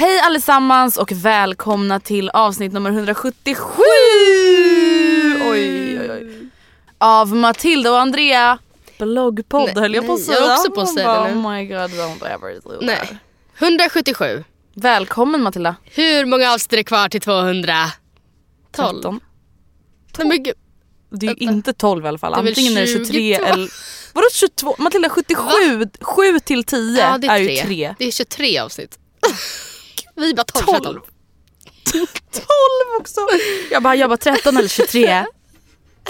Hej allesammans och välkomna till avsnitt nummer 177! Oj, oj, oj. Av Matilda och Andrea bloggpodd Nej, höll jag på att säga. jag är också på att säga det Oh my god, don't ever do that. Nej. 177. Välkommen Matilda. Hur många avsnitt är det kvar till 200? 12. 13. Nej, men gud. Det är ju Vänta. inte 12 i alla fall. Antingen är det 23 22. eller... Vadå 22? Matilda 77, 7 till 10 Ja, är, är, ju 3. Det är 23 avsnitt. Vi bara 12. 12. 12. 12 också. Jag bara, jag bara 13 eller 23.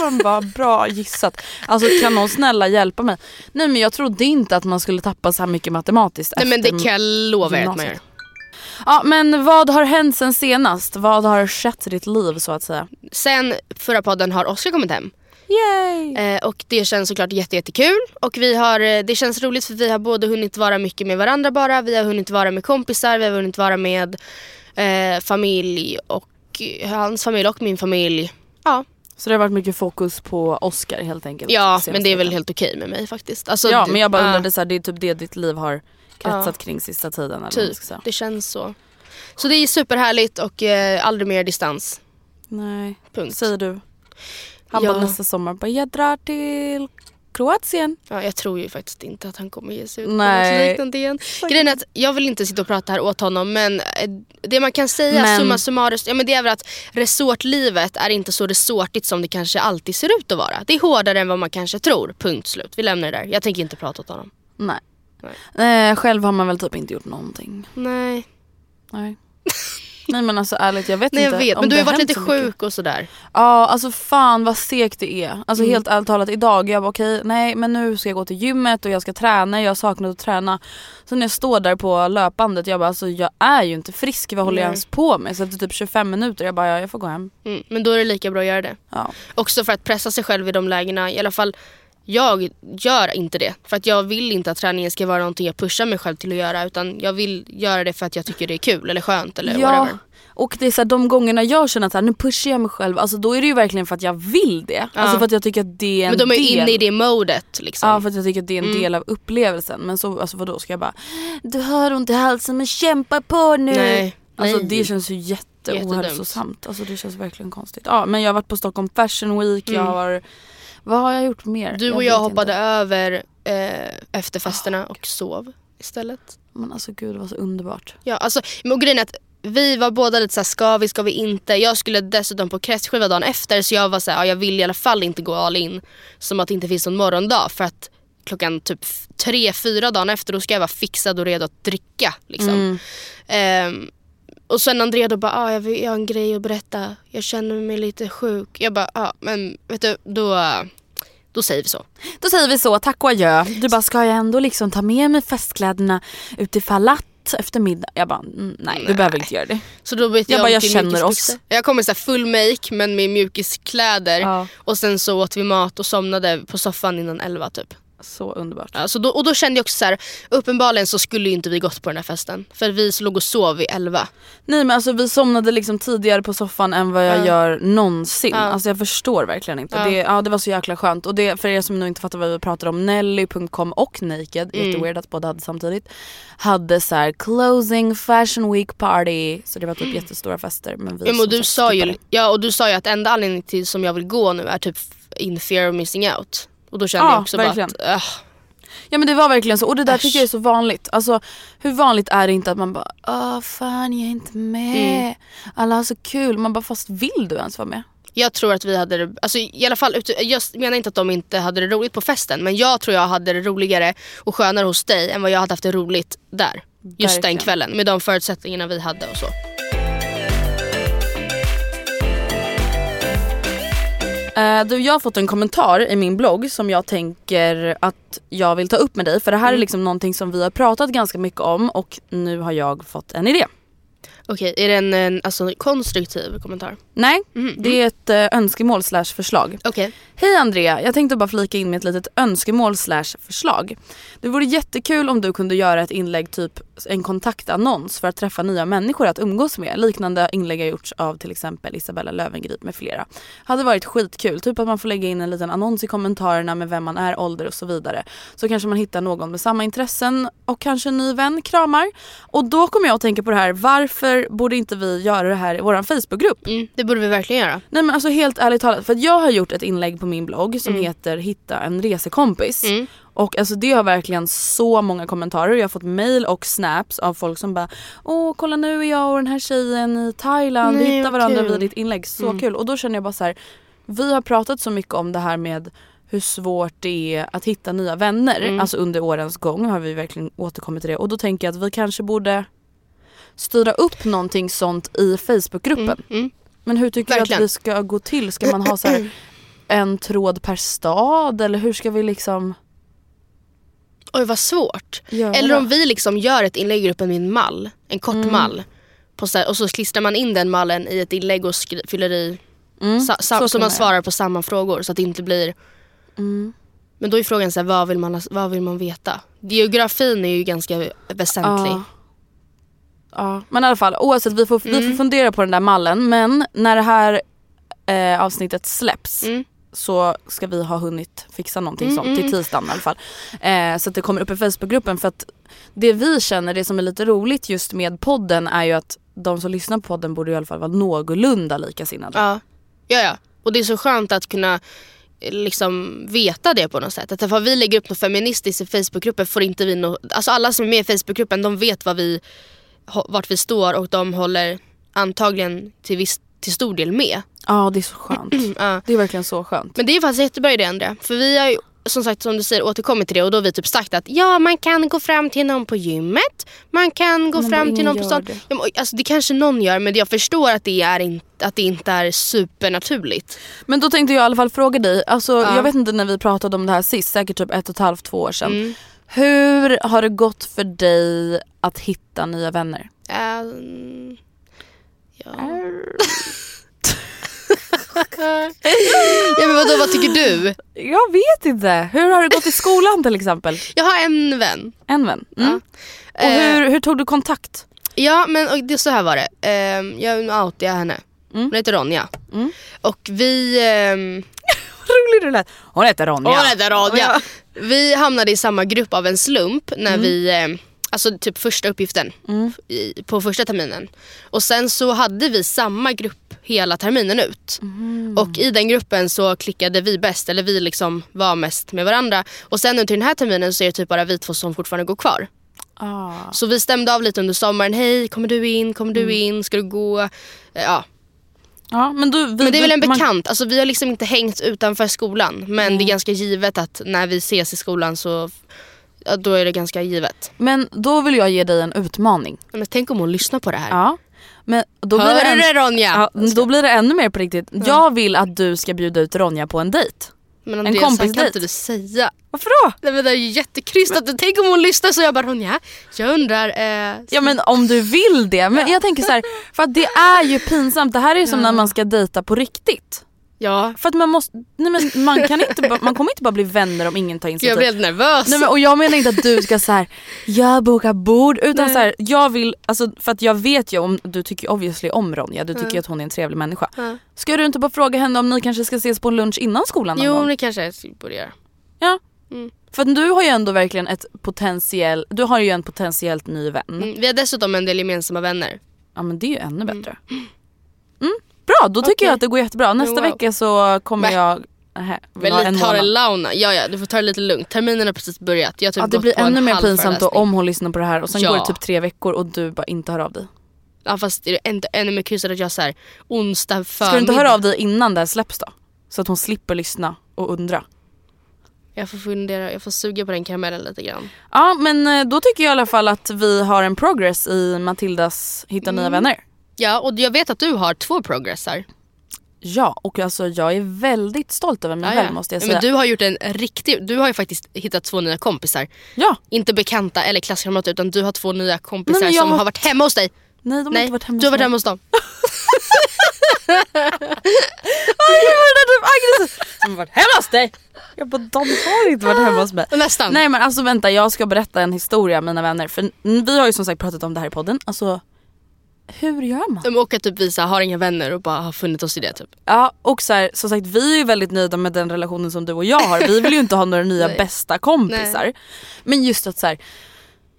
Man bara bra gissat. Alltså kan någon snälla hjälpa mig? Nej men jag trodde inte att man skulle tappa så här mycket matematiskt Nej men det kan jag lova er att man gör. Ja men vad har hänt sen senast? Vad har skett i ditt liv så att säga? Sen förra podden har Oskar kommit hem. Yay! Eh, och det känns såklart jätte, jättekul. Och vi har, eh, det känns roligt för vi har både hunnit vara mycket med varandra bara. Vi har hunnit vara med kompisar, vi har hunnit vara med eh, familj och eh, hans familj och min familj. Ja, Så det har varit mycket fokus på Oscar helt enkelt. ja men det är väl helt okej med mig faktiskt. Alltså, Ja men jag bara undrade så här, det är typ det ditt liv har kretsat Ja. kring sista tiden eller Typ, det känns så. Så det är superhärligt och eh, aldrig mer distans. Nej. Punkt. Säger du? Han Ja. bara nästa sommar bara jag drar till Kroatien. Ja, jag tror ju faktiskt inte att han kommer ge sig ut Nej. på något liknande igen. Grejen är att jag vill inte sitta och prata här åt honom men eh, det man kan säga Men- summa summarum, ja, men det är väl att resortlivet är inte så resortigt som det kanske alltid ser ut att vara. Det är hårdare än vad man kanske tror. Punkt slut. Vi lämnar det där. Jag tänker inte prata åt honom. Nej. Nej. Eh, själv har man väl typ inte gjort någonting. Nej, Nej. Nej men alltså ärligt jag vet Nej jag inte. vet. om Men du har varit lite mycket. sjuk och sådär. Ja alltså fan vad segt det är. Alltså Mm. helt ärligt talat idag, jag bara okej nej men nu ska jag gå till gymmet och jag ska träna, jag har saknat att träna. Så när jag står där på löpbandet jag bara alltså jag är ju inte frisk, vad håller jag Nej. ens på med? Så efter typ 25 minuter jag bara ja, jag får gå hem. Mm. Men då är det lika bra att göra det. Ja. Också för att pressa sig själv i de lägena. I alla fall jag gör inte det. För att jag vill inte att träningen ska vara någonting jag pushar mig själv till att göra. Utan jag vill göra det för att jag tycker det är kul eller skönt eller Ja, whatever. och det är så här, de gångerna jag känner att här, nu pushar jag mig själv, alltså då är det ju verkligen för att jag vill det. Alltså för att jag tycker att det är en Men de är del. inne i det modet liksom. Ja för att jag tycker att det är en Mm. del av upplevelsen. Men så, alltså vadå ska jag bara Du har ont i halsen men kämpa på nu. Nej. Alltså Nej. det känns ju jätte Jättedumt. ohälsosamt. Alltså det känns verkligen konstigt. Ja men jag har varit på Stockholm Fashion Week, jag Mm. har Vad har jag gjort mer? Du och jag, vet hoppade inte. över eh, efter festerna och sov istället. Men alltså gud det var så underbart. Ja, alltså, och grejen är att vi var båda lite såhär, ska vi, ska vi inte? Jag skulle dessutom på kräftskiva dagen efter så jag var såhär, ja, jag vill i alla fall inte gå all in. Som att det inte finns någon morgondag för att klockan typ tre, fyra dagen efter då ska jag vara fixad och redo att dricka. Liksom. Ehm, och sen Andrea då bara, ah, jag, vill, jag har en grej att berätta. Jag känner mig lite sjuk. Jag bara, ah, men vet du, då, då säger vi så. Då säger vi så, tack och adjö. Du bara, ska jag ändå liksom ta med mig festkläderna utifall att efter middag? Jag bara, mm, nej, du behöver inte göra det. Så då bytte Jag jag, bara, jag känner oss. Jag kom i så full make men med mjukiskläder. Ja. Och sen så åt vi mat och somnade på soffan innan elva typ. Så underbart. Ja, så då, och då kände jag också så här, uppenbarligen så skulle ju inte vi gått på den här festen. För vi låg och sov vid 11. Nej men alltså vi somnade liksom tidigare på soffan än vad jag Ja. gör någonsin. Ja. Alltså jag förstår verkligen inte. Ja. Det, ja, det var så jäkla skönt. Och det, för er som nog inte fattar vad vi pratar om, Nelly.com och Naked, Mm. jätteweird att båda hade samtidigt, hade så här closing fashion week party. Så det var typ jättestora fester. Men vi som och du sa ju, ja, och du sa ju att enda anledningen till som jag vill gå nu är typ in fear of missing out. Och då kände Ja, jag också verkligen. bara att, äh, Ja men det var verkligen så och det där Äsch. tycker jag är så vanligt. Alltså hur vanligt är det inte att man bara åh fan jag är inte med. Mm. Alla har så kul. Man bara fast vill du ens vara med? jag tror att vi hade det, alltså i alla fall, jag menar inte att de inte hade det roligt på festen men jag tror jag hade det roligare och skönare hos dig än vad jag hade haft det roligt där. Just Verkligen. den kvällen med de förutsättningarna vi hade och så. Eh, du, jag har fått en kommentar i min blogg som jag tänker att jag vill ta upp med dig. För det här är Mm. liksom någonting som vi har pratat ganska mycket om och nu har jag fått en idé. Okej, är det en, en alltså, konstruktiv kommentar? Nej, Mhm. det är ett eh, önskemål slash förslag. Okej. Hej Andrea, jag tänkte bara flika in med ett litet önskemål slash förslag. Det vore jättekul om du kunde göra ett inlägg, typ en kontaktannons för att träffa nya människor att umgås med. Liknande inlägg har gjorts av till exempel Isabella Löwengrip med flera. Hade varit skitkul, typ att man får lägga in en liten annons i kommentarerna med vem man är, ålder och så vidare. Så kanske man hittar någon med samma intressen och kanske en ny vän, kramar. Och då kommer jag att tänka på det här, varför borde inte vi göra det här i vår Facebookgrupp? Mm, det borde vi verkligen göra. Nej men alltså helt ärligt talat, för jag har gjort ett inlägg på min blogg som Mm. heter Hitta en resekompis. Mm. Och alltså det har verkligen så många kommentarer. Jag har fått mail och snaps av folk som bara Åh kolla nu är jag och den här tjejen i Thailand, vi Nej, hittar vad varandra kul." vid ditt inlägg. Så Mm. kul. Och då känner jag bara så här. Vi har pratat så mycket om det här med hur svårt det är att hitta nya vänner. Mm. Alltså under årens gång har vi verkligen återkommit till det. Och då tänker jag att vi kanske borde styra upp någonting sånt i Facebookgruppen. Mm, mm. Men hur tycker du Verkligen. att vi ska gå till? Ska man ha så här en tråd per stad eller hur ska vi liksom Oj vad svårt. göra? Eller om vi liksom gör ett inlägg i gruppen med en mall, en kort Mm. mall. Här, och så klistrar man in den mallen i ett inlägg och fyller i mm, sa, sa, så så, man svarar på samma frågor så att det inte blir Mm. Men då är frågan så här, vad, vill man, vad vill man veta? Geografin är ju ganska väsentlig. Ja. Ja, men i alla fall oavsett vi får, vi Mm. får fundera på den där mallen men när det här eh, avsnittet släpps Mm. Så ska vi ha hunnit fixa någonting Mm, sånt mm. till tisdagen i alla fall. Eh, så att det kommer upp i Facebookgruppen för att det vi känner, det som är lite roligt just med podden är ju att de som lyssnar på podden borde i alla fall vara någorlunda likasinnade. Ja. ja, ja. Och det är så skönt att kunna eh, liksom veta det på något sätt. Att ifall vi lägger upp något feministiskt i Facebookgruppen får inte vi nå... Alltså alla som är med i Facebookgruppen de vet vad vi, vart vi står och de håller antagligen till, viss, till stor del med. Ja det är så skönt. Ja. Det är verkligen så skönt. Men det är faktiskt jättebra idé Andrea. För vi har ju som sagt som du säger återkommit till det och då har vi typ sagt att ja man kan gå fram till någon på gymmet. Man kan gå Men fram till någon på stan. det. Ja, men, alltså, det kanske någon gör men jag förstår att det, är in, att det inte är supernaturligt. Men då tänkte jag i alla fall fråga dig, alltså, Ja. jag vet inte när vi pratade om det här sist, säkert typ ett och ett halvt, två år sedan. Mm. Hur har det gått för dig att hitta nya vänner? Ehm, ja. ja men vadå, vad tycker du? Jag vet inte. Hur har det gått i skolan till exempel? Jag har en vän. En vän. Mm. Och Eh, hur, hur tog du kontakt? Ja men det, så här var det. Ehm, jag outade henne. Mm. Hon heter Ronja. Mm. Och vi... ehm, Rolig du lät. Hon heter Ronja. Hon heter Ronja. Vi hamnade i samma grupp av en slump när vi, eh, alltså typ första uppgiften Mm. i, på första terminen. Och sen så hade vi samma grupp hela terminen ut. Mm. Och i den gruppen så klickade vi bäst, eller vi liksom var mest med varandra. Och sen under den här terminen så är det typ bara vi två som fortfarande går kvar. Ah. Så vi stämde av lite under sommaren. Hej, kommer du in? Kommer Mm. du in? Ska du gå? Eh, Ja. Ja, men, du, vi, Men det är väl en du- man- bekant. Alltså, vi har liksom inte hängt utanför skolan. Men det är ganska givet att när vi ses i skolan så ja, då är det ganska givet. Men då vill jag ge dig en utmaning. Men tänk om hon lyssnar på det här. Ja. Men då blir, Hör det du än- det Ronja? ja, då blir det ännu mer på riktigt. Jag vill att du ska bjuda ut Ronja på en dejt. Men en Andreas, kompis kan inte du säga. Varför då? Nej, men det är ju jättekrystat. Tänk om hon lyssnar så jag bara Ronja, jag undrar. Eh, Ja men om du vill det. Men jag tänker så här, för att det är ju pinsamt. Det här är ju som när man ska dejta på riktigt. Ja. För att man måste, nej men man kan inte, man kommer inte bara bli vänner om ingen tar Jag initiativ. blir helt nervös. Nej, men, och jag menar inte att du ska så här, jag bokar bord utan Nej. så här, jag vill, alltså, för att jag vet ju om, du tycker obviously om Ronja, du tycker ju att hon är en trevlig människa. Ja. Ska du inte bara fråga henne om ni kanske ska ses på en lunch innan skolan någon Jo gång? det kanske jag borde göra. Ja. Mm. För att du har ju ändå verkligen ett potentiell, du har ju en potentiellt ny vän. Mm. Vi har dessutom en del gemensamma vänner. Ja men det är ju ännu bättre. Mm. Bra, då tycker Okej. jag att det går jättebra. Nästa Wow. vecka så kommer Men- jag Nähä, vill ha en ta det launa. Ja ja, du får ta det lite lugnt. Terminen har precis börjat. Jag typ Ja, det blir ännu mer pinsamt då, om hon lyssnar på det här och sen Ja. går det typ tre veckor och du bara inte hör av dig. Ja fast det är inte ännu mer kryssat att jag såhär onsdag Ska förmiddag. du inte höra av dig innan det här släpps då? Så att hon slipper lyssna och undra. Jag får fundera, jag får suga på den karamellen lite grann. Ja men eh, då tycker jag i alla fall att vi har en progress i Matildas Hitta nya vänner. Ja och jag vet att du har två progressar. Ja och alltså jag är väldigt stolt över mig Ja, själv måste jag Ja, säga. Men du har gjort en riktig, du har ju faktiskt hittat två nya kompisar. Ja, Inte bekanta eller klasskamrater utan du har två nya kompisar Nej, jag som har- har varit hemma hos dig. nej de har Nej, inte varit hemma du har hos varit hemma hos dem. Som har varit hemma hos dig. Jag bara de har inte varit hemma hos mig. Nästan. Nej men alltså vänta jag ska berätta en historia mina vänner. För vi har ju som sagt pratat om det här i podden. Alltså hur gör man? De åker typ visa, har inga vänner och bara har funnit oss i det typ. Ja och så här, som sagt vi är ju väldigt nöjda med den relationen som du och jag har. Vi vill ju inte ha några nya Nej. bästa kompisar. Men just att så här,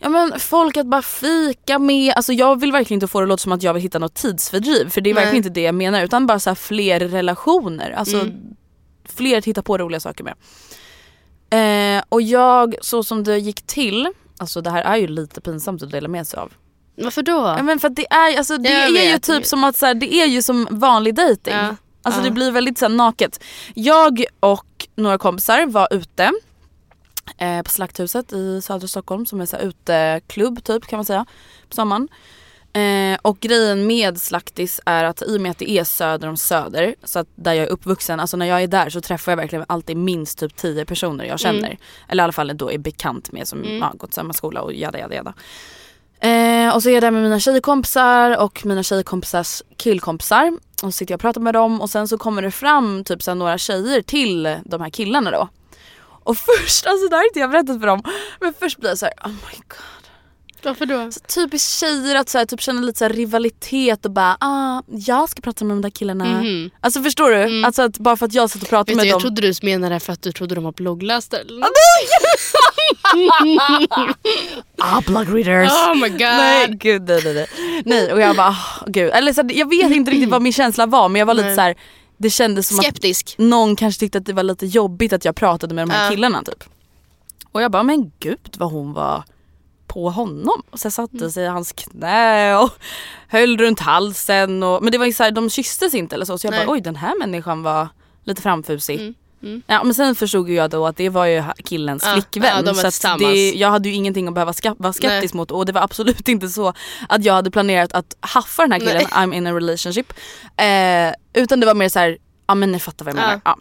Ja men folk att bara fika med, alltså jag vill verkligen inte få det att låta som att jag vill hitta något tidsfördriv för det är Nej. verkligen inte det jag menar utan bara så här fler relationer. Alltså Mm. fler att hitta på roliga saker med. Eh, och jag, så som det gick till, alltså det här är ju lite pinsamt att dela med sig av. Varför då? Ja, men för det är, alltså, det Jag är ju vet. typ som att så här, det är ju som vanlig dejting. Ja. Alltså Ja. det blir väldigt så här, naket. Jag och några kompisar var ute eh, på Slakthuset i södra Stockholm som är så här uteklubb typ kan man säga på sommaren. Eh, och grejen med Slaktis är att i och med att det är söder om Söder, så att där jag är uppvuxen, alltså när jag är där så träffar jag verkligen alltid minst typ 10 personer jag känner. Eller i alla fall då är bekant med som ja, gått samma skola och jada jada jada. Eh, och så är jag där med mina tjejkompisar och mina tjejkompisars killkompisar. Och så sitter jag och pratar med dem och sen så kommer det fram typ så några tjejer till de här killarna då. Och först, alltså det här har inte jag berättat för dem, men först blir jag så här: oh my god. Varför då? Så typiskt tjejer att så här, typ känna lite så rivalitet och bara ah, jag ska prata med de där killarna. Mhm. Alltså förstår du? Alltså att bara för att jag sitter och pratar Vet med du, jag dem. trodde du menade för att du trodde de var bloggläsare. något. Ah blog readers. Oh my god. Nej gud nej nej nej. nej och jag bara oh, gud. Eller så, jag vet inte riktigt vad min känsla var men jag var lite Nej. så här. det kändes som att Skeptisk. någon kanske tyckte att det var lite jobbigt att jag pratade med de här Ja. killarna typ. Och jag bara men gud vad hon var på honom. Och så satte Mm. sig i hans knä och höll runt halsen. Och, men det var ju så här, de kysstes inte eller så. Så jag Nej. bara oj den här människan var lite framfusig. Mm, mm. Ja men sen förstod jag då att det var ju killens Ja, flickvän. ja, så det, jag hade ju ingenting att behöva ska, vara skeptisk mot och det var absolut inte så att jag hade planerat att haffa den här killen, Nej. I'm in a relationship. Eh, utan det var mer så här, ja men ni fattar vad jag menar. Ja.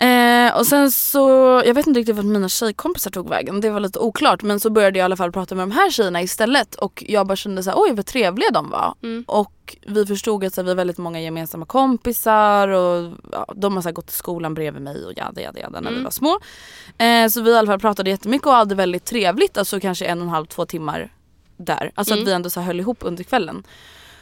Eh, och sen så, jag vet inte riktigt vart mina tjejkompisar tog vägen, det var lite oklart men så började jag i alla fall prata med de här tjejerna istället och jag bara kände så här, oj vad trevliga de var. Mm. Och vi förstod att så här, vi har väldigt många gemensamma kompisar och ja, de har så här, gått i skolan bredvid mig och jada jada jada när vi Mm. var små. Eh, så vi i alla fall pratade jättemycket och hade väldigt trevligt, alltså kanske en och en halv, två timmar där. Alltså Mm. att vi ändå så här, höll ihop under kvällen.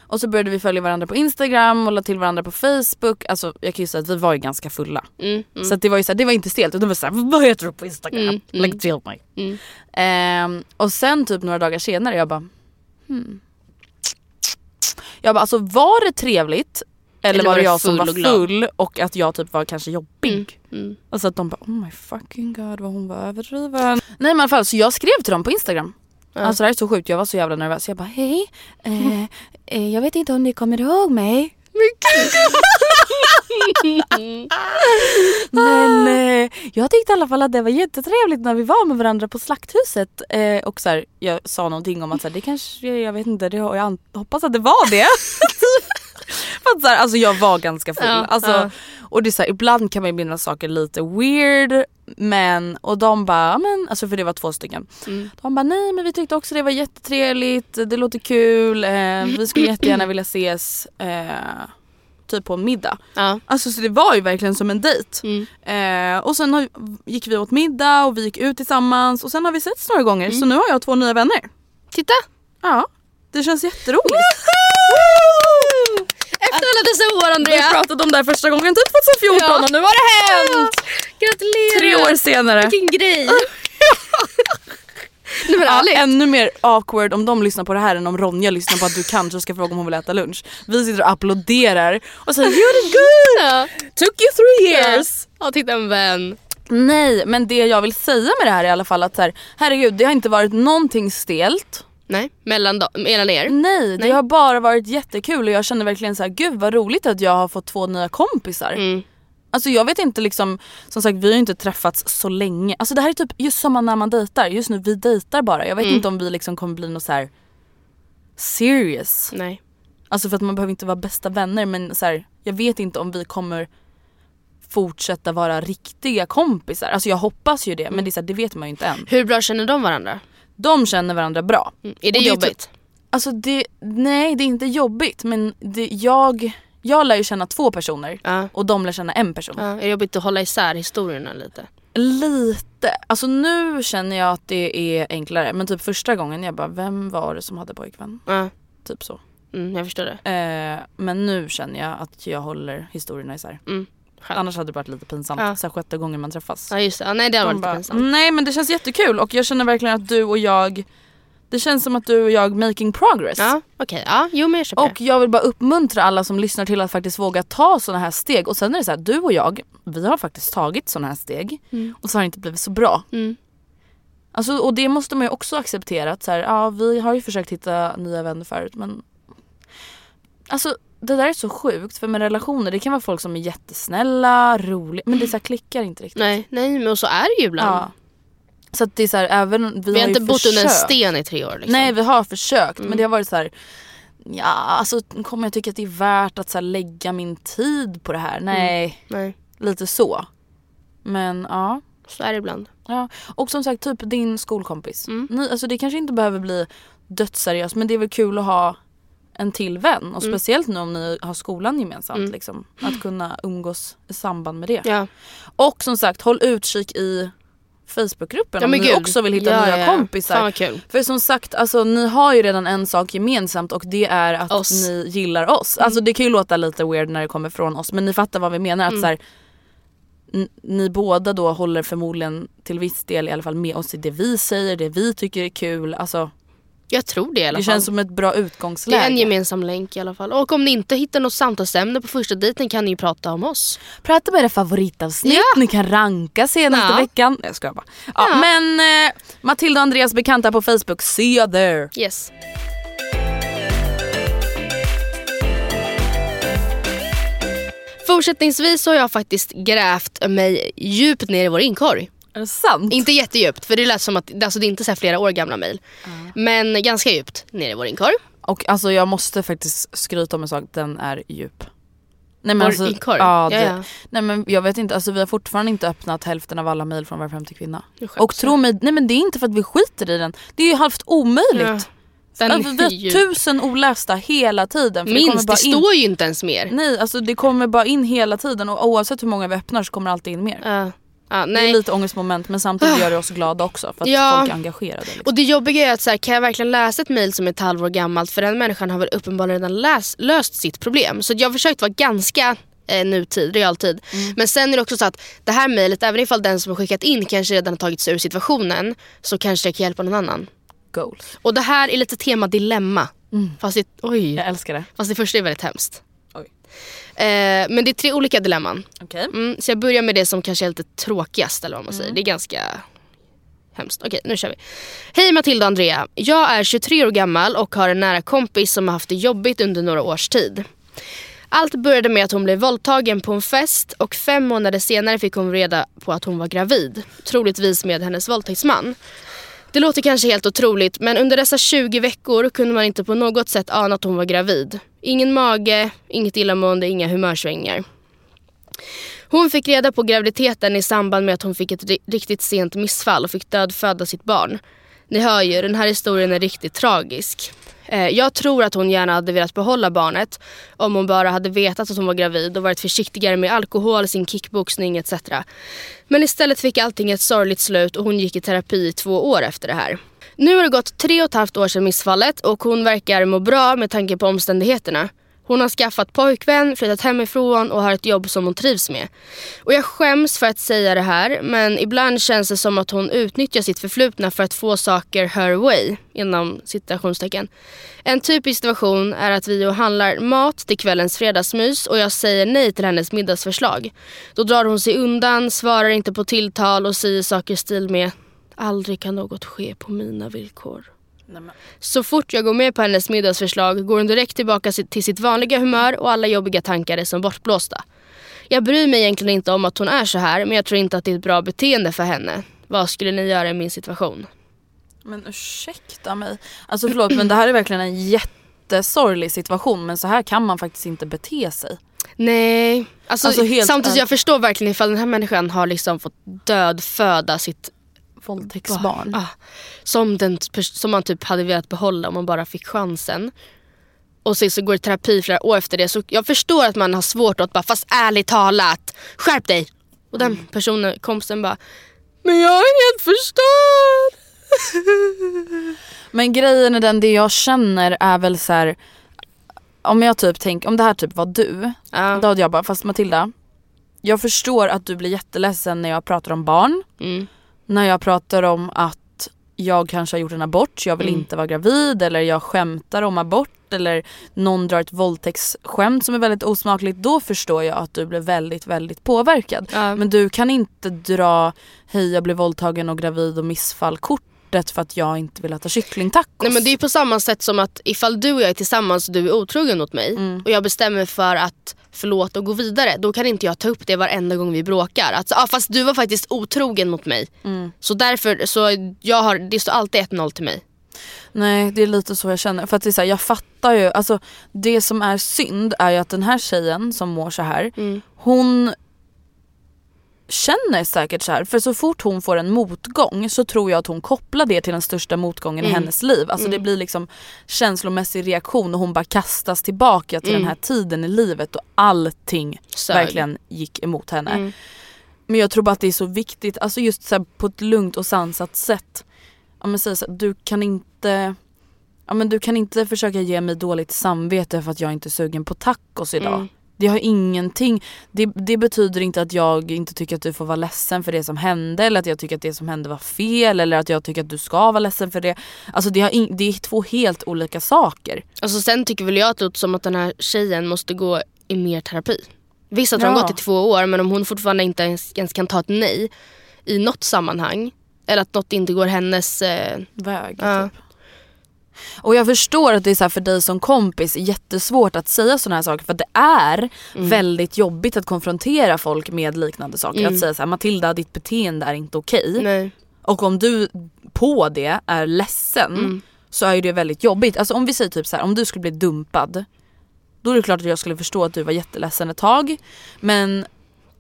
Och så började vi följa varandra på Instagram och la till varandra på Facebook. Alltså jag kan ju säga att vi var ju ganska fulla. Mm, mm. Så det var ju så här, det var inte stelt utan det var såhär, vad heter du på Instagram? Mm, mm. Lägg till mig. Mm. Ehm, och sen typ några dagar senare jag bara, hmm. Jag bara alltså var det trevligt? Eller, var det jag som full var och full och att jag typ var kanske jobbig? Mm, mm. Alltså att de bara oh my fucking god vad hon var överdriven. Nej men i alla fall så jag skrev till dem på Instagram. Ja. Alltså det här är så sjukt, jag var så jävla nervös. Jag bara hej, eh, eh, jag vet inte om ni kommer ihåg mig. Men eh, jag tyckte i alla fall att det var jättetrevligt när vi var med varandra på Slakthuset. Eh, och så här, jag sa någonting om att så här, det kanske, jag vet inte, det, jag hoppas att det var det. För att så här, alltså jag var ganska full. Ja, alltså, ja. Och det är så här, ibland kan man ju minnas saker lite weird. Men, och de bara, "Ja, men, alltså för det var två stycken. Mm. De bara nej men vi tyckte också det var jättetrevligt, det låter kul, eh, vi skulle jättegärna vilja ses. Eh, typ på en middag. Ja. Alltså så det var ju verkligen som en dejt. Mm. Eh, och sen har, gick vi åt middag och vi gick ut tillsammans och sen har vi setts några gånger så nu har jag två nya vänner. Titta! Ja, det känns jätteroligt. Efter alla dessa år Vi Andrea. pratade om det här första gången typ 2014 Ja. och nu har det hänt! Gratulerar! Tre år senare. Vilken grej! Nej men Ja, ärligt. ännu mer awkward om de lyssnar på det här än om Ronja lyssnar på att du kanske ska fråga om hon vill äta lunch. Vi sitter och applåderar och säger you did good! Ja. Took you three years! Ja, titta en vän. Nej men det jag vill säga med det här är i alla fall att så här, herregud det har inte varit någonting stelt. Nej, mellan, mellan er. Nej, det Nej. har bara varit jättekul och jag känner verkligen så här, gud vad roligt att jag har fått två nya kompisar. Mm. Alltså jag vet inte liksom, som sagt vi har ju inte träffats så länge. Alltså det här är typ just som när man dejtar, just nu vi dejtar bara. Jag vet Mm. inte om vi liksom kommer bli något så här serious. Nej. Alltså för att man behöver inte vara bästa vänner men så här, jag vet inte om vi kommer fortsätta vara riktiga kompisar. Alltså jag hoppas ju det men det, är så här, det vet man ju inte än. Hur bra känner de varandra? De känner varandra bra. Mm. Är det det är jobbigt? Alltså det, nej det är inte jobbigt men det, jag, jag lär ju känna två personer Ja. och de lär känna en person. Ja, är det jobbigt att hålla isär historierna lite? Lite. Alltså nu känner jag att det är enklare men typ första gången jag bara vem var det som hade pojkvän? Ja, Typ så. mm, jag förstår det. Eh, men nu känner jag att jag håller historierna isär. Mm. Skönt. Annars hade det varit lite pinsamt. Ja. Så här sjätte gången man träffas. Ja just det, ja, nej det har De varit lite bara, pinsamt. Nej men det känns jättekul och jag känner verkligen att du och jag Det känns som att du och jag making progress. Ja okej, ja jo men jag köper Och jag vill bara uppmuntra alla som lyssnar till att faktiskt våga ta såna här steg. Och sen är det så här, du och jag, vi har faktiskt tagit såna här steg. Och så har det inte blivit så bra. Mm. Alltså, och det måste man ju också acceptera. Att så här, ja, vi har ju försökt hitta nya vänner förut men... Alltså det där är så sjukt för med relationer det kan vara folk som är jättesnälla, roliga men det så här klickar inte riktigt. Nej, nej men så är det ju ibland. Ja. Så att det är så här, även vi, Vi har inte bott under en sten i tre år. Liksom. Nej vi har försökt Mm. men det har varit så här. Ja alltså kommer jag tycka att det är värt att så här, lägga min tid på det här? Nej, nej, lite så. Men ja. så är det ibland. ja. Och som sagt typ din skolkompis. Mm. Ni, alltså, det kanske inte behöver bli dödsseriöst men det är väl kul att ha en till vän. Och Mm. speciellt nu om ni har skolan gemensamt. Mm. Liksom, att kunna umgås i samband med det. Ja. Och som sagt håll utkik i Facebookgruppen Ja, om ni också vill hitta Ja, nya ja, kompisar. För som sagt, alltså, ni har ju redan en sak gemensamt och det är att Oss. ni gillar oss. Alltså det kan ju låta lite weird när det kommer från oss men ni fattar vad vi menar. Att Mm. så här, ni båda då håller förmodligen till viss del i alla fall med oss i det vi säger, det vi tycker är kul. Alltså, Jag tror det i alla det fall. känns som ett bra det utgångsläge. är en gemensam länk i alla fall. Och om ni inte hittar något samtalsämne på första dejten kan ni ju prata om oss. Prata med era favoritavsnitt, Ja. ni kan ranka senaste Ja. veckan. Nej, jag skojar bara. Ja, Ja. Men eh, Matilda och Andreas bekanta på Facebook, see you there. Yes. Fortsättningsvis så har jag faktiskt grävt mig djupt ner i vår inkorg. Är det sant? Inte jättedjupt för det lät som att alltså det är inte så här flera år gamla mejl. Men ganska djupt ner i vår inkorg. Och alltså jag måste faktiskt skryta om en sak, den är djup. Nej men Vår alltså, inkorg? ja, det, Ja, ja. Nej men jag vet inte, alltså vi har fortfarande inte öppnat hälften av alla mejl från Var femte kvinna. Det. Och tro mig, nej men det är inte för att vi skiter i den. Det är ju halvt omöjligt. Ja, alltså, vi är har djup. tusen olästa hela tiden. Det Minst, det in, står ju inte ens mer. Nej alltså det kommer bara in hela tiden och oavsett hur många vi öppnar så kommer det alltid in mer. Ja. Ja, Det är lite ångestmoment men samtidigt gör det oss glada också för att Ja. folk är engagerade. Liksom. Och det jobbiga är att så här, kan jag verkligen läsa ett mejl som är ett halvår gammalt för den människan har väl uppenbarligen redan läs, löst sitt problem. Så jag har försökt vara ganska eh, nutid, realtid. Mm. Men sen är det också så att det här mejlet, även ifall den som har skickat in kanske redan har tagit sig ur situationen så kanske det kan hjälpa någon annan. Goals. Och det här är lite tema dilemma. Fast, det, oj, Jag älskar det. fast det första är väldigt hemskt. Oj. Eh, men det är tre olika dilemman. Okej. Mm, så jag börjar med det som kanske är lite tråkigast eller vad man Mm. säger. Det är ganska hemskt. Okej, nu kör vi. Hej Matilda och Andrea. Jag är 23 år gammal och har en nära kompis som har haft det jobbigt under några års tid. Allt började med att hon blev våldtagen på en fest och fem månader senare fick hon reda på att hon var gravid. Troligtvis med hennes våldtäktsman. Det låter kanske helt otroligt men under dessa 20 veckor kunde man inte på något sätt ana att hon var gravid. Ingen mage, inget illamående, inga humörsvängningar. Hon fick reda på graviditeten i samband med att hon fick ett riktigt sent missfall och fick dödföda sitt barn. Ni hör ju, den här historien är riktigt tragisk. Eh, jag tror att hon gärna hade velat behålla barnet om hon bara hade vetat att hon var gravid och varit försiktigare med alkohol, sin kickboxning etc. Men istället fick allting ett sorgligt slut och hon gick i terapi i två år efter det här. Nu har det gått tre och ett halvt år sedan missfallet och hon verkar må bra med tanke på omständigheterna. Hon har skaffat pojkvän, flyttat hemifrån och har ett jobb som hon trivs med. Och jag skäms för att säga det här men ibland känns det som att hon utnyttjar sitt förflutna för att få saker her way inom citationstecken. En typisk situation är att vi och handlar mat till kvällens fredagsmys och jag säger nej till hennes middagsförslag. Då drar hon sig undan, svarar inte på tilltal och säger saker i stil med Aldrig kan något ske på mina villkor. Så fort jag går med på hennes middagsförslag går hon direkt tillbaka till sitt vanliga humör och alla jobbiga tankar är som bortblåsta. Jag bryr mig egentligen inte om att hon är så här men jag tror inte att det är ett bra beteende för henne. Vad skulle ni göra i min situation? Men ursäkta mig. Alltså förlåt men det här är verkligen en jättesorglig situation men så här kan man faktiskt inte bete sig. Nej, alltså, Alltså, helt samtidigt jag förstår verkligen ifall den här människan har liksom fått dödföda sitt Våldtäktsbarn. Ah, som, den, som man typ hade velat behålla om man bara fick chansen. Och sen så går det terapi flera år efter det. Så jag förstår att man har svårt att bara, fast ärligt talat, skärp dig. Och den personen, kompisen bara, men jag är helt förstörd. Men grejen är den, det jag känner är väl så här. Om jag typ tänker, om det här typ var du. Ja. Då hade jag bara, fast Matilda. Jag förstår att du blir jätteledsen när jag pratar om barn. Mm. När jag pratar om att jag kanske har gjort en abort, jag vill Mm. inte vara gravid eller jag skämtar om abort eller någon drar ett våldtäktsskämt som är väldigt osmakligt. Då förstår jag att du blir väldigt, väldigt påverkad. Ja. Men du kan inte dra hej jag blev våldtagen och gravid och missfall kortet för att jag inte vill äta kycklingtacos. Nej, men det är på samma sätt som att ifall du och jag är tillsammans och du är otrogen mot mig Mm. och jag bestämmer för att förlåta och gå vidare. Då kan inte jag ta upp det varenda gång vi bråkar. Alltså, ah, fast du var faktiskt otrogen mot mig. Mm. Så därför, så jag har, det står alltid 1-0 till mig. Nej det är lite så jag känner. För att det är så här, jag fattar ju, alltså det som är synd är ju att den här tjejen som mår så här, Mm. hon känner säkert så här. För så fort hon får en motgång så tror jag att hon kopplar det till den största motgången i Mm. hennes liv. Alltså det blir liksom känslomässig reaktion och hon bara kastas tillbaka till Mm. den här tiden i livet och allting Sög. verkligen gick emot henne. Mm. Men jag tror bara att det är så viktigt, alltså just så här, på ett lugnt och sansat sätt. Ja men säg så här, du kan inte Ja men du kan inte försöka ge mig dåligt samvete för att jag inte är sugen på tacos idag. Det har ingenting, det, det betyder inte att jag inte tycker att du får vara ledsen för det som hände eller att jag tycker att det som hände var fel eller att jag tycker att du ska vara ledsen för det. Alltså det, in, det är två helt olika saker. Alltså, sen tycker väl jag att det låter som att den här tjejen måste gå i mer terapi. Visst att hon har Ja. gått i två år men om hon fortfarande inte ens, ens kan ta ett nej i något sammanhang eller att något inte går hennes... Eh, Väg Ja. typ. Och jag förstår att det är så för dig som kompis jättesvårt att säga sådana här saker för det är väldigt jobbigt att konfrontera folk med liknande saker. Att säga så här, Matilda ditt beteende är inte okej. nej. Och om du på det är ledsen så är det väldigt jobbigt. Alltså om vi säger typ så här, om du skulle bli dumpad. Då är det klart att jag skulle förstå att du var jätteledsen ett tag. Men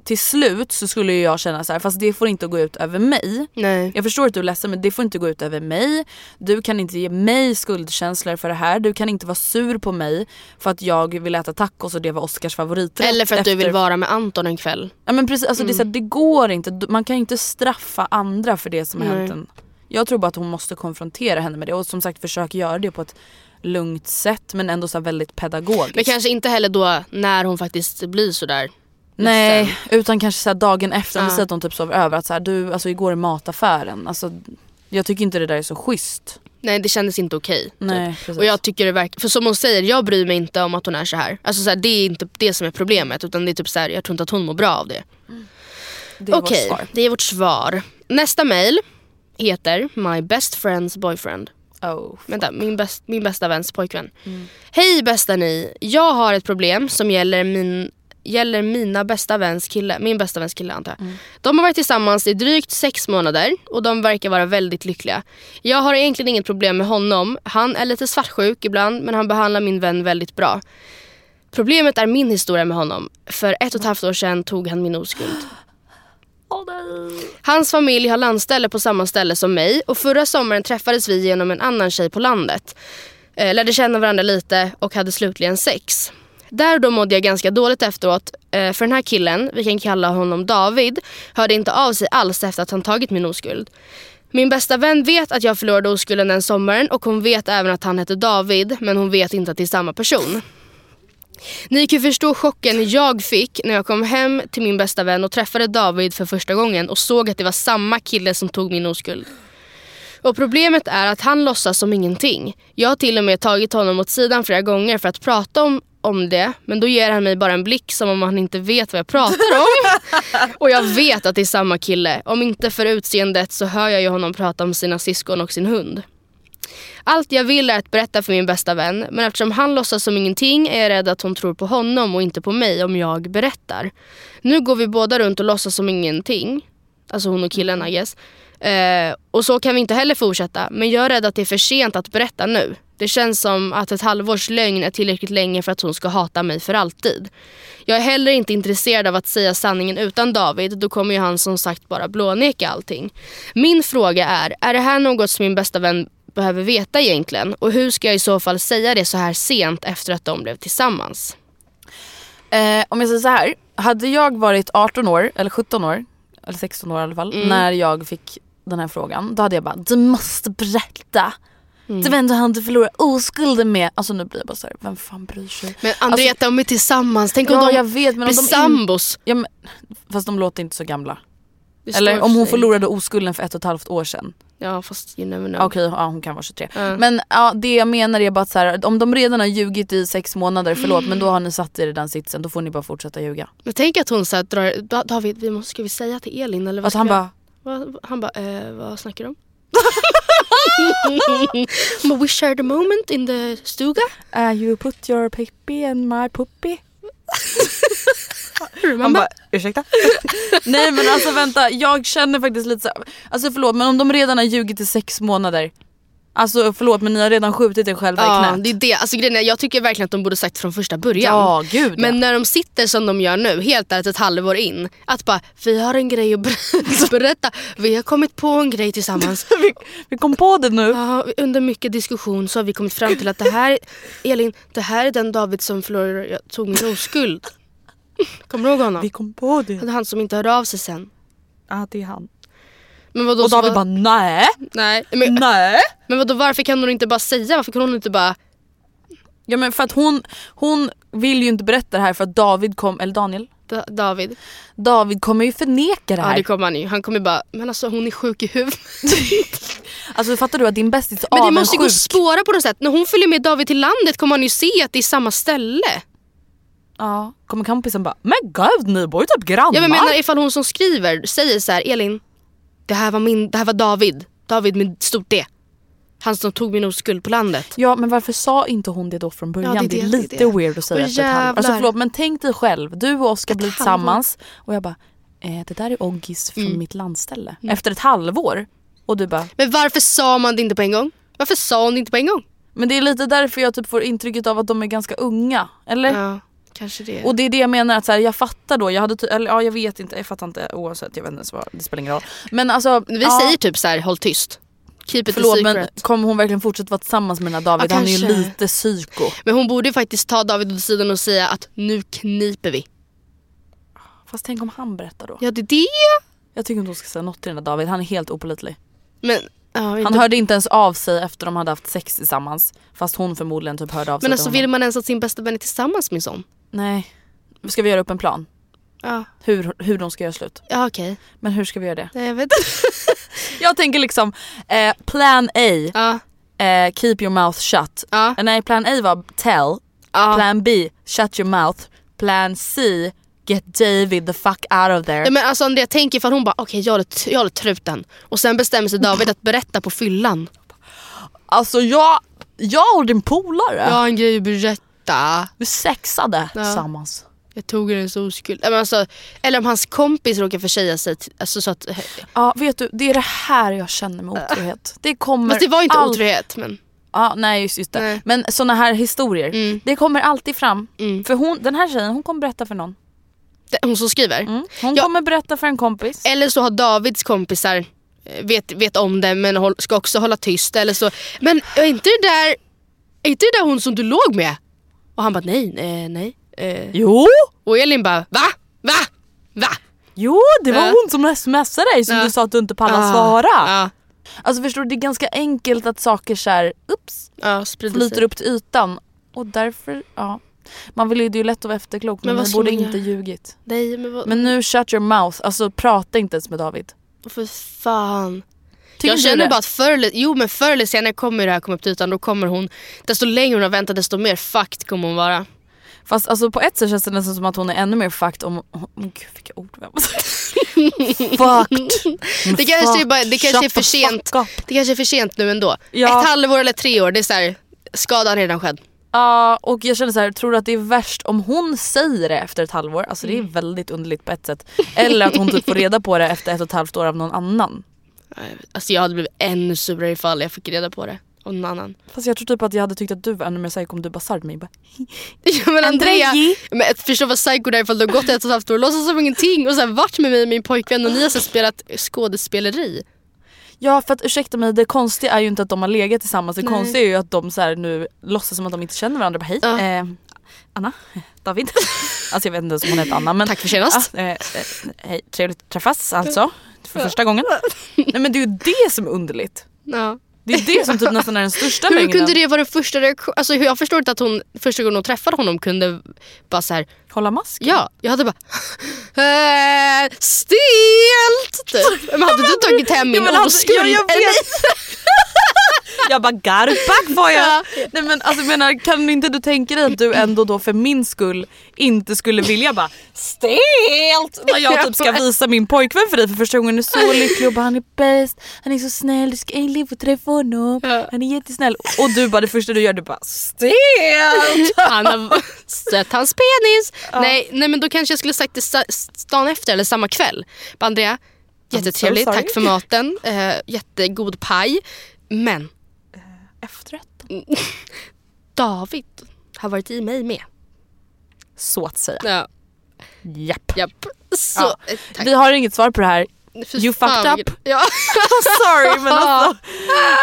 till slut så skulle jag känna så här, fast det får inte gå ut över mig. nej. Jag förstår att du är ledsen men det får inte gå ut över mig. Du kan inte ge mig skuldkänslor för det här. Du kan inte vara sur på mig för att jag vill äta tacos och det var Oscars favoriträtt. Eller för att du vill efter- vara med Anton en kväll. Ja men precis, alltså det, är så här, det går inte. Man kan inte straffa andra för det som har hänt en. Jag tror bara att hon måste konfrontera henne med det och som sagt försöka göra det på ett lugnt sätt men ändå så väldigt pedagogiskt. Men kanske inte heller då när hon faktiskt blir sådär. Nej, utan kanske så dagen efter, om vi Ja. säger att de typ sover över, att så här, du, alltså igår i mataffären, alltså jag tycker inte det där är så schysst. Nej det kändes inte okej. Nej, typ. Och jag tycker det verkar, för som hon säger, jag bryr mig inte om att hon är så här. Alltså så här, det är inte det som är problemet utan det är typ så här, jag tror inte att hon mår bra av det. det är Okej, svar. det är vårt svar. Nästa mail heter My best friend's boyfriend. Oh. Vänta, min, bäst, min bästa väns pojkvän. Hej bästa ni, jag har ett problem som gäller min gäller mina bästa väns kille, min bästa väns kille antar jag. De har varit tillsammans i drygt sex månader och de verkar vara väldigt lyckliga. Jag har egentligen inget problem med honom. Han är lite svartsjuk ibland men han behandlar min vän väldigt bra. Problemet är min historia med honom. För ett och ett halvt år sedan tog han min oskuld. Hans familj har landställe på samma ställe som mig och förra sommaren träffades vi genom en annan tjej på landet. Eh, lärde känna varandra lite och hade slutligen sex. Där och då mådde jag ganska dåligt efteråt eh, för den här killen, vi kan kalla honom David, hörde inte av sig alls efter att han tagit min oskuld. Min bästa vän vet att jag förlorade oskulden den sommaren och hon vet även att han hette David men hon vet inte att det är samma person. Ni kan förstå chocken jag fick när jag kom hem till min bästa vän och träffade David för första gången och såg att det var samma kille som tog min oskuld. Och problemet är att han låtsas som ingenting. Jag har till och med tagit honom åt sidan flera gånger för att prata om, om det men då ger han mig bara en blick som om han inte vet vad jag pratar om. och jag vet att det är samma kille. Om inte för utseendet så hör jag ju honom prata om sina syskon och sin hund. Allt jag vill är att berätta för min bästa vän men eftersom han låtsas som ingenting är jag rädd att hon tror på honom och inte på mig om jag berättar. Nu går vi båda runt och låtsas som ingenting. Alltså hon och killen I guess. Eh, och så kan vi inte heller fortsätta men jag är rädd att det är för sent att berätta nu. Det känns som att ett halvårs lögn är tillräckligt länge för att hon ska hata mig för alltid. Jag är heller inte intresserad av att säga sanningen utan David. Då kommer ju han som sagt bara blåneka allting. Min fråga är, är det här något som min bästa vän behöver veta egentligen? Och hur ska jag i så fall säga det så här sent efter att de blev tillsammans? Eh, om jag säger så här, hade jag varit 18 år eller 17 år, eller 16 år i alla fall, Mm. när jag fick den här frågan. Då hade jag bara, du måste berätta. Mm. Det var ändå han du förlorade oskulden med. Alltså nu blir jag bara såhär, vem fan bryr sig? Men Andreta, de är tillsammans. Tänk om Ja de jag vet men om blir de sambos. ja, men, Fast de låter inte så gamla. Eller om hon förlorade oskulden för ett och ett halvt år sedan. Ja fast you never know. Okej, ja, hon kan vara 23. Ja. Men ja, det jag menar är bara att så här, om de redan har ljugit i sex månader, förlåt men då har ni satt er i den sitsen, då får ni bara fortsätta ljuga. Men tänk att hon så här drar, "Da- David vi måste, ska vi säga till Elin eller vad Alltså han bara, Han bara, eh, vad snackar du om? Bara, we shared a moment in the stuga. uh, you put your pippy in my puppy. Han bara, ursäkta? Nej men alltså vänta, jag känner faktiskt lite så alltså förlåt men om de redan har ljugit i sex månader, alltså förlåt men ni har redan skjutit er själva i ja, knät. det är det. Alltså, grejen är, jag tycker verkligen att de borde sagt från första början. Ja gud Men ja. när de sitter som de gör nu, helt ärligt ett halvår in. Att bara, vi har en grej att ber- berätta. Vi har kommit på en grej tillsammans. vi, vi kom på det nu. Ja, under mycket diskussion så har vi kommit fram till att det här, Elin, det här är den David som förlorade, tog min oskuld. Kommer du ihåg honom? Vi kom på det. Det är Han som inte hörde av sig sen. Ja det är han. Men vadå, Och David bara nej, Nej, men, nej. men vadå, varför kan hon inte bara säga? Varför kan hon inte bara... Ja men för att hon, hon vill ju inte berätta det här för att David kom, eller Daniel, Da- David? David kommer ju förneka det Ja här. det kommer han ju. Han kommer bara, men alltså hon är sjuk i huvudet. Alltså fattar du att din bästis är Men det måste ju gå att spåra på något sätt. När hon följer med David till landet kommer han ju se att det är samma ställe. Ja, kommer kompisen bara men gud ni bor ju typ grannar. Jag menar ifall hon som skriver säger så här, Elin, det här var, min, det här var David. David med stort D. Han som tog min oskuld på landet. Ja men varför sa inte hon det då från början? Ja, det, är det, det är lite det. weird att säga efter ett halvår. Alltså förlåt men tänk dig själv, du och Oskar blir halvår. tillsammans och jag bara eh, det där är Oggis från Mm. mitt landställe. Efter ett halvår. Och du bara Men varför sa man det inte på en gång? Varför sa hon det inte på en gång? men det är lite därför jag typ får intrycket av att de är ganska unga. Eller? Ja, kanske det. Och det är det jag menar att så här, jag fattar då, jag hade eller ja jag vet inte, jag fattar inte oavsett, jag vet inte ens vad, det spelar ingen roll. Men alltså, Vi ja, säger typ så här, håll tyst. Keep it a förlåt men kommer hon verkligen fortsätta vara tillsammans med den här David? Ja, Han är ju kanske. lite psyko. Men hon borde ju faktiskt ta David åt sidan och säga att nu kniper vi. Fast tänk om han berättar då? Ja det är det. Jag tycker inte hon ska säga något till den där David, han är helt opålitlig. Men, ja, Han inte- hörde inte ens av sig efter de hade haft sex tillsammans. Fast hon förmodligen typ hörde av sig men alltså honom. vill man ens att sin bästa vän är tillsammans med en sån? Nej. Ska vi göra upp en plan? Ja, Hur, hur de ska göra slut? ja okej. Men hur ska vi göra det? Nej, Jag vet. Jag tänker liksom, eh, plan A, Ja, eh, keep your mouth shut. ja, Nej plan A var tell, ja. plan B shut your mouth, plan C get David the fuck out of there. Ja, men alltså Andrea, tänk ifall hon bara okej jag, t- jag håller truten och sen bestämmer sig David att berätta på fyllan. Alltså jag, jag och din polare, Jag har en grej att berätta. Vi sexade Ja. tillsammans. Jag tog hennes oskuld. Men Alltså, eller om hans kompis råkar försäga sig. Alltså, så att, Ja vet du, det är det här jag känner med otrohet. Det kommer fast det var inte all- otrohet. Men, Ja, nej just, just det. Nej. Men såna här historier, Mm. det kommer alltid fram. mm. För hon, den här tjejen hon kommer berätta för någon. Det- Hon som skriver. Mm. Hon Ja. kommer berätta för en kompis. Eller så har Davids kompisar eh, vet, vet om det men håll, ska också hålla tyst. Eller så. Men är inte det där är inte det där hon som du låg med? Och han bara nej, eh, nej. Eh. Jo! Och Elin bara va? Va? Va? Jo, det var Ja. hon som smsade dig som Ja. du sa att du inte pallar Ah, svara. Alltså förstår du, det är ganska enkelt att saker så här, ups, ja flyter sig. upp till ytan. Och därför, ja. Man vill ju, det är ju lätt att vara efterklok men, Men ska borde man inte ljugit. Nej men vad, Men nu shut your mouth, alltså prata inte ens med David. för fan. Tycker jag känner bara att förr eller, jo, men förr eller senare kommer det här komma upp till ytan. Då kommer hon, desto längre hon har väntat desto mer fucked kommer hon vara. Fast alltså på ett sätt känns det nästan som att hon är ännu mer fucked om... Oh, gud vilka ord vi Fucked! Det kanske är, bara, det kanske är för sent. Det kanske är för sent nu ändå. Ja. Ett halvår eller tre år, det är så här, skadan redan skedd. Ja och jag känner så här, tror du att det är värst om hon säger det efter ett halvår? Alltså Mm. det är väldigt underligt på ett sätt. Eller att hon typ får reda på det efter ett och ett halvt år av någon annan. Alltså jag hade blivit ännu surare ifall jag fick reda på det av någon annan. Fast jag tror typ att jag hade tyckt att du var ännu mer psycho om du bara sa det till mig. Bara, Ja, men Andrea, men förstå vad psycho det är ifall du har gått ett och ett halvt år och låtsas som ingenting och sen varit med mig och min pojkvän och ni har så spelat skådespeleri. Ja för att ursäkta mig, det konstiga är ju inte att de har legat tillsammans. Det Nej. konstiga är ju att de så här nu låtsas som att de inte känner varandra. Bara, Hej, Ja. eh, Anna, David. alltså jag vet inte ens om hon heter Anna men Tack för senast. Ja, eh, eh, hej, trevligt att träffas alltså. För första gången. Nej men det är ju det som är underligt. Ja. Det är det som typ nästan är den största Hur lögnen. kunde det vara den första reaktionen? Alltså, hur- jag förstår inte att hon första gången hon träffade honom kunde bara så här. Hålla mask? ja, jag hade bara eh, stelt typ. Men hade du tagit hem min Ja, men hade- oskuld? ja, jag Eller- Jag bara garpak får jag. Ja. Nej men alltså menar kan inte du tänka dig att du ändå då för min skull inte skulle vilja bara stelt när jag typ ska visa min pojkvän för dig för första gången. är så lycklig och bara han är bäst, han är så snäll, du ska äntligen få träffa honom. Ja. Han är jättesnäll. Och du bara det första du gör du bara stelt. Han har sett hans penis. Nej, nej men då kanske jag skulle sagt det dagen efter eller samma kväll. Bara, Andrea, jättetrevligt, sorry. tack för maten, eh, jättegod paj. Men Efterrätten. David har varit i mig med. Så att säga. Ja, Japp. japp. Så, Ja. eh. Vi har inget svar på det här. Fy you fan, fucked up. Ja. Sorry men alltså.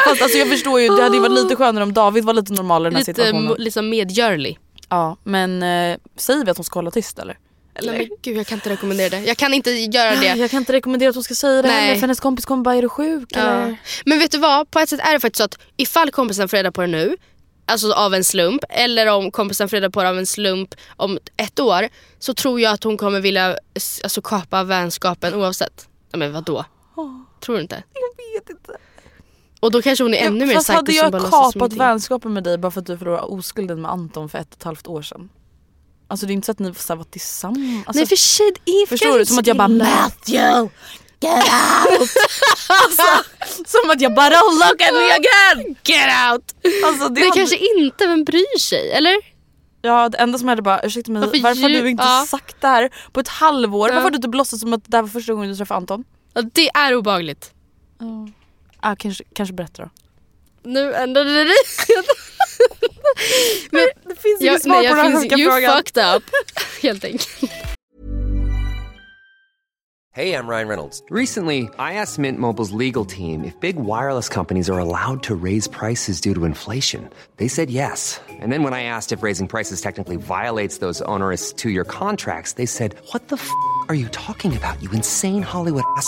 Fast alltså jag förstår ju, det hade ju varit lite skönare om David var lite normalare i den här Lite situationen. mo- liksom medgörlig. Ja men eh, säger vi att hon ska hålla tyst eller? Nej, men gud, jag kan inte rekommendera det. Jag kan inte göra det. Jag kan inte rekommendera att hon ska säga det Nej. heller för hennes kompis kommer bara är du sjuk Ja. eller? Men vet du vad? På ett sätt är det faktiskt så att ifall kompisen får reda på det nu, alltså av en slump, eller om kompisen får reda på det av en slump om ett år, så tror jag att hon kommer vilja alltså, kapa vänskapen oavsett. Ja, men vadå? Tror du inte? Jag vet inte. Och då kanske hon är ännu mer Fast psycho hade som jag kapat vänskapen med dig bara för att du förlorade oskulden med Anton för ett och ett halvt år sedan? Alltså det är inte så att ni så här var tillsammans. Alltså, Nej för sig, det är förstår du? Som att jag bara. Matthew, get out! alltså, som att jag bara look at me again! Get out! Alltså, det Det hade- kanske inte, vem bryr sig? Eller? Ja det enda som hände bara ursäkta mig Varför varför, har du inte ja. sagt det här på ett halvår? Ja. Varför har du inte låtsats som att det här var första gången du träffade Anton? Ja, det är obehagligt. Ah, kanske, kanske berätta då. Nu ändrade det dig. Men Det finns jag, inget svar nej, på jag den här finns, sjuka you frågan. fucked up. Helt enkelt. Hey, I'm Ryan Reynolds. Recently, I asked Mint Mobile's legal team if big wireless companies are allowed to raise prices due to inflation. They said yes. And then when I asked if raising prices technically violates those onerous two year contracts, they said, What the f are you talking about, you insane Hollywood ass?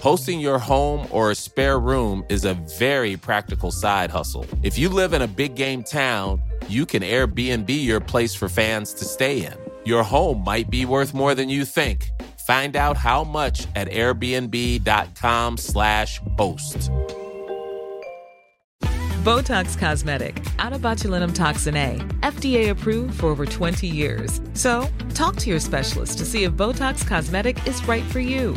Hosting your home or a spare room is a very practical side hustle. If you live in a big game town, you can Airbnb your place for fans to stay in. Your home might be worth more than you think. Find out how much at airbnb.com/slash host. Botox Cosmetic, out of botulinum toxin A, FDA approved for over 20 years. So, talk to your specialist to see if Botox Cosmetic is right for you.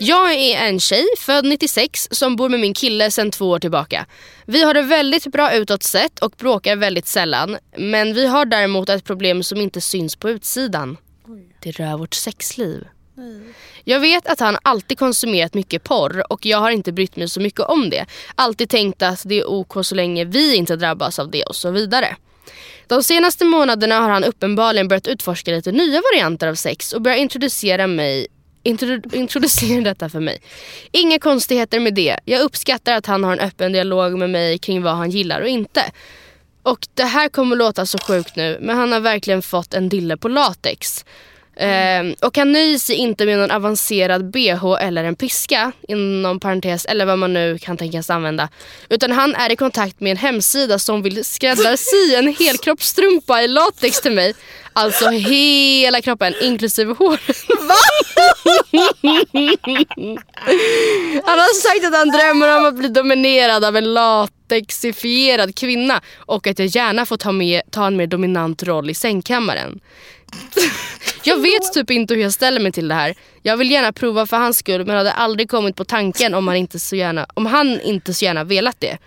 Jag är en tjej född 96 som bor med min kille sedan två år tillbaka. Vi har det väldigt bra utåt sett och bråkar väldigt sällan. Men vi har däremot ett problem som inte syns på utsidan. Det rör vårt sexliv. Jag vet att han alltid konsumerat mycket porr och jag har inte brytt mig så mycket om det. Alltid tänkt att det är OK så länge vi inte drabbas av det och så vidare. De senaste månaderna har han uppenbarligen börjat utforska lite nya varianter av sex och börjat introducera mig introdu- introducera detta för mig. Inga konstigheter med det. Jag uppskattar att han har en öppen dialog med mig kring vad han gillar och inte. Och det här kommer låta så sjukt nu men han har verkligen fått en dille på latex. Ehm, och han nöjer sig inte med någon avancerad bh eller en piska, inom parentes, eller vad man nu kan tänkas använda. Utan han är i kontakt med en hemsida som vill skräddarsy en helkroppsstrumpa i latex till mig. Alltså hela kroppen, inklusive håret. Han har sagt att han drömmer om att bli dominerad av en latexifierad kvinna och att jag gärna får ta, med, ta en mer dominant roll i sängkammaren. Jag vet typ inte hur jag ställer mig till det här. Jag vill gärna prova för hans skull men hade aldrig kommit på tanken om han inte så gärna, om han inte så gärna velat det.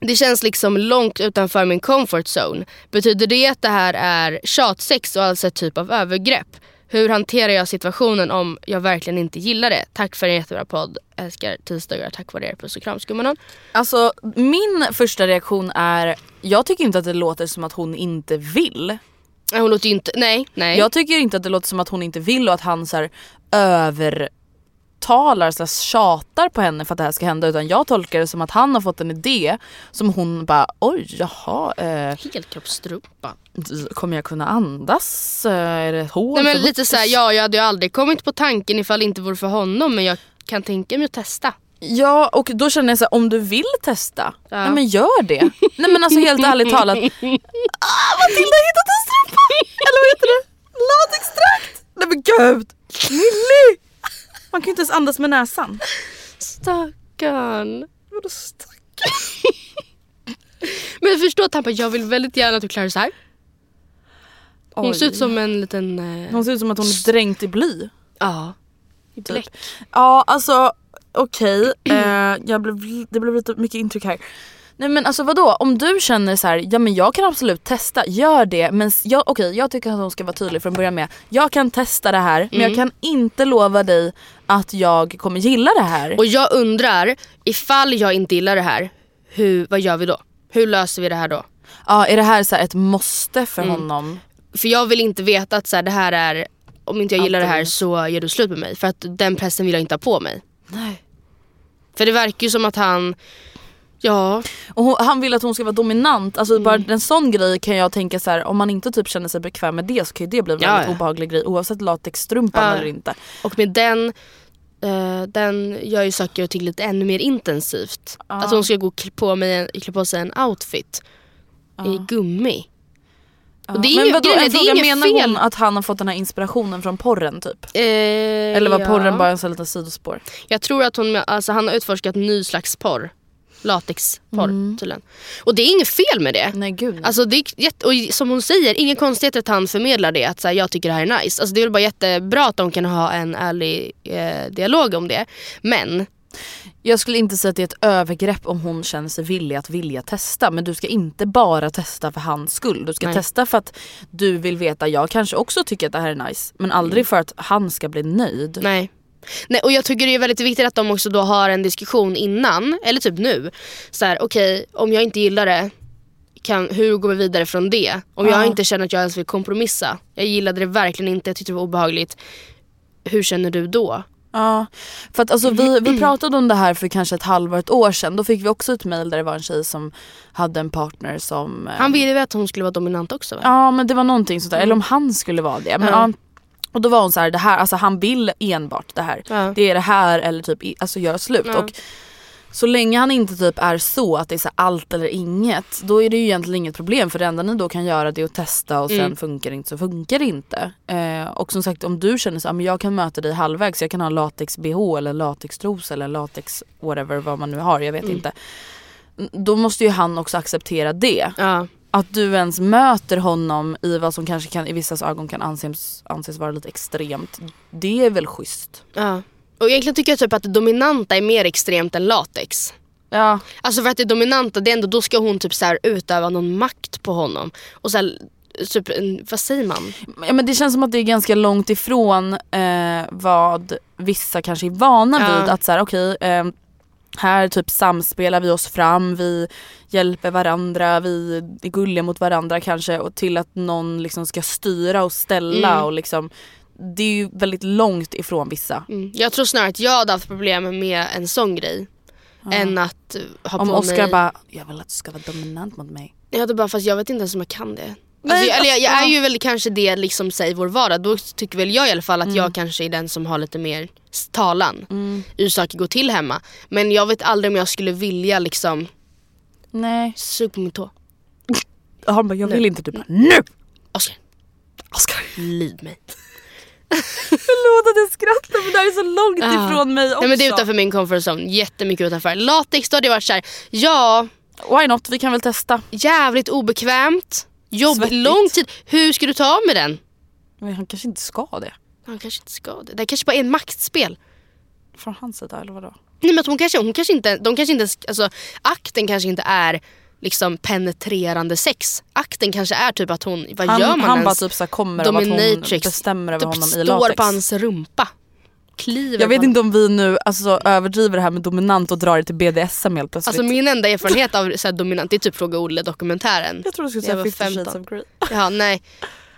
Det känns liksom långt utanför min comfort zone. Betyder det att det här är tjatsex och alltså ett typ av övergrepp? Hur hanterar jag situationen om jag verkligen inte gillar det? Tack för en jättebra podd. Älskar tisdagar. Tack vare er. Puss och kram skummanon. Alltså min första reaktion är, jag tycker inte att det låter som att hon inte vill. Nej, Hon låter ju inte, nej, nej. Jag tycker inte att det låter som att hon inte vill och att han så här, övertalar, så här, tjatar på henne för att det här ska hända utan jag tolkar det som att han har fått en idé som hon bara oj jaha eh, Helkroppsstrumpa. kommer jag kunna andas? Eh, Är det ett hål? Nej men för lite såhär, ja jag hade ju aldrig kommit på tanken ifall det inte vore för honom men jag kan tänka mig att testa. Ja och då känner jag så här, om du vill testa, Ja. nej men gör det. nej men alltså helt ärligt talat, ah, Matilda har hittat en strumpa! Eller vad heter det? Latextrakt! Nej men gud! Millie! Man kan ju inte ens andas med näsan. Stackarn. Vadå stackarn? Men förstå Tampa, jag vill väldigt gärna att du klarar så här. Hon Oj. ser ut som en liten... Eh, Hon ser ut som att hon är dränkt i bly. ja. I bläck. Ja alltså okej, eh, jag blev, det blev lite mycket intryck här. Nej men alltså vadå, om du känner så här, ja men jag kan absolut testa, gör det. Men jag, okej, jag tycker att hon ska vara tydlig från början med, jag kan testa det här men jag kan inte lova dig att jag kommer gilla det här. Och jag undrar, ifall jag inte gillar det här, hur, vad gör vi då? Hur löser vi det här då? ja, är det här så här ett måste för honom? För jag vill inte veta att så här, det här är, om inte jag gillar det här Alltid. så gör du slut med mig. För att den pressen vill jag inte ha på mig. Nej. För det verkar ju som att han, ja, Och hon, han vill att hon ska vara dominant, alltså bara en sån grej kan jag tänka så här, om man inte typ känner sig bekväm med det så kan ju det bli en Ja, väldigt ja. obehaglig grej oavsett latexstrumpan Ja. eller inte. och med den eh, den gör ju saker och ting lite ännu mer intensivt. Att hon ska gå och klä på, mig, klä på sig en outfit i gummi. Och det är Men vadå, grejen är, en det är fråga, inget menar fel. hon att han har fått den här inspirationen från porren typ? Eh, Eller var ja. porren bara en sån liten sidospår? Jag tror att hon, alltså, han har utforskat ny slags porr. Latexporr tydligen. Och det är inget fel med det. Mm. Nej gud. Alltså det är och som hon säger, ingen konstighet att han förmedlar det. Att så här, jag tycker det här är nice. Alltså det är väl bara jättebra att de kan ha en ärlig eh, dialog om det. Men Jag skulle inte säga att det är ett övergrepp om hon känner sig villig att vilja testa men du ska inte bara testa för hans skull. Du ska Nej. testa för att du vill veta, jag kanske också tycker att det här är nice men aldrig för att han ska bli nöjd. nej. Nej, och jag tycker det är väldigt viktigt att de också då har en diskussion innan, eller typ nu. Så här, okej, om jag inte gillar det, kan, hur går vi vidare från det? Om jag Ja. inte känner att jag ens vill kompromissa. Jag gillade det verkligen inte, jag tyckte det var obehagligt. Hur känner du då? Ja, för att alltså vi, vi pratade om det här för kanske ett halvår, ett år sedan. Då fick vi också ett mail där det var en tjej som hade en partner som... eh, Han ville väl att hon skulle vara dominant också va? Ja men det var någonting sånt där, eller om han skulle vara det. Men, Ja. Och då var hon så här, det här, alltså han vill enbart det här. Ja. Det är det här eller typ alltså göra slut. Ja. Och så länge han inte typ är så att det är så allt eller inget. Då är det ju egentligen inget problem för det enda ni då kan göra det är att testa och sen Mm. funkar det inte så funkar det inte. Eh, och som sagt om du känner så men jag kan möta dig halvvägs. Jag kan ha latex bh eller latextros eller latex whatever vad man nu har. Jag vet Mm. inte. Då måste ju han också acceptera det. Ja. Att du ens möter honom i vad som kanske kan, i vissas ögon kan anses, anses vara lite extremt. Det är väl schysst? ja. Och egentligen tycker jag typ att det dominanta är mer extremt än latex. Ja. Alltså för att det dominanta, det är ändå, då ska hon typ så här utöva någon makt på honom. Och så här, typ, vad säger man? ja men det känns som att det är ganska långt ifrån eh, vad vissa kanske är vana Ja. vid. Att så här, okej, eh, här typ samspelar vi oss fram, vi hjälper varandra, vi är gulliga mot varandra kanske och till att någon liksom ska styra och ställa Mm. och liksom det är ju väldigt långt ifrån vissa. Mm. Jag tror snarare att jag hade haft problem med en sån grej. Än att ha Om på Oscar mig... bara, jag vill att du ska vara dominant mot mig. Jag hade bara, fast jag vet inte ens om jag kan det. Alltså, jag, eller jag, jag är ju väl kanske det liksom i vår vardag. Då tycker väl jag i alla fall att Mm. jag kanske är den som har lite mer talan. Hur saker går till hemma. Men jag vet aldrig om jag skulle vilja liksom Nej. suga på min tå. Han bara, jag vill inte. Du bara, nu! Oskar, Oscar. lyd mig. Förlåt att jag skrattar men det här är så långt Ja. ifrån mig också. Nej, men det är utanför min comfort zone. Jättemycket utanför. Latex då hade jag varit såhär, ja Why not? Vi kan väl testa. jävligt obekvämt. Jobb, lång tid. Hur ska du ta av med den? Men han kanske inte ska det. Han kanske inte ska det. Det kanske bara är en maktspel. Från hans sida eller vadå? Nej, men hon kanske, hon kanske inte, de kanske inte, ens- alltså, akten kanske inte är liksom penetrerande sex. Akten kanske är typ att hon, vad Han, gör man han bara typ så kommer av att hon bestämmer över typ honom i står latex. på hans rumpa. Kliver Jag vet inte om vi nu alltså, överdriver det här med dominant och drar det till BDSM helt plötsligt. Alltså min enda erfarenhet av så här, dominant är typ Fråga Olle dokumentären. jag tror du skulle säga var 50 shades 15. of Grey. Ja, nej.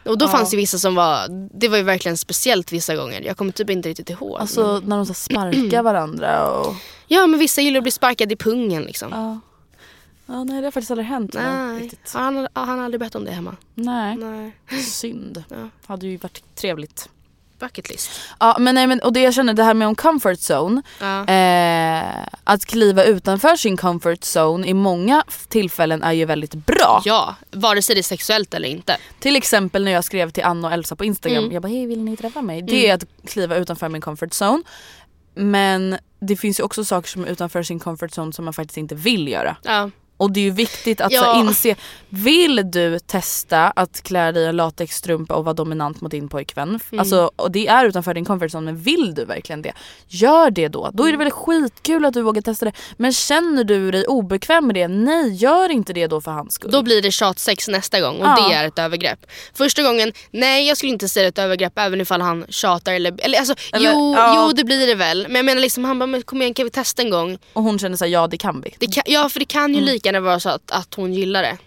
Och då Ja. fanns det vissa som var, det var ju verkligen speciellt vissa gånger. Jag kommer typ inte riktigt ihåg. Alltså när de så sparkar varandra och... ja men vissa gillar att bli sparkade i pungen liksom. Ja. Ja nej det har faktiskt aldrig hänt nej, riktigt. han, har- han har aldrig bett om det hemma. Nej. Nej. Synd. Ja. Hade ju varit trevligt. Bucket list. Ja men nej men och det jag känner det här med om comfort zone. Ja. Eh, att kliva utanför sin comfort zone i många tillfällen är ju väldigt bra. ja, vare sig det är sexuellt eller inte. Till exempel när jag skrev till Anna och Elsa på Instagram. Mm. Jag bara hej vill ni träffa mig? Det är att kliva utanför min comfort zone. Men det finns ju också saker som är utanför sin comfort zone som man faktiskt inte vill göra. Ja. Och det är ju viktigt att Ja. inse, vill du testa att klä dig i en latexstrumpa och vara dominant mot din pojkvän? Mm. Alltså, och det är utanför din comfort zone men vill du verkligen det? Gör det då. Då är Mm. det väl skitkul att du vågar testa det. Men känner du dig obekväm med det, nej gör inte det då för hans skull. Då blir det tjatsex nästa gång och Ja. det är ett övergrepp. Första gången, nej jag skulle inte säga ett övergrepp även ifall han tjatar eller, eller alltså Eller, jo, ja. jo det blir det väl. Men jag menar liksom han bara, men kom igen kan vi testa en gång? Och hon känner såhär, ja det kan vi. Det kan, ja för det kan ju lika vara så att, att hon gillar det.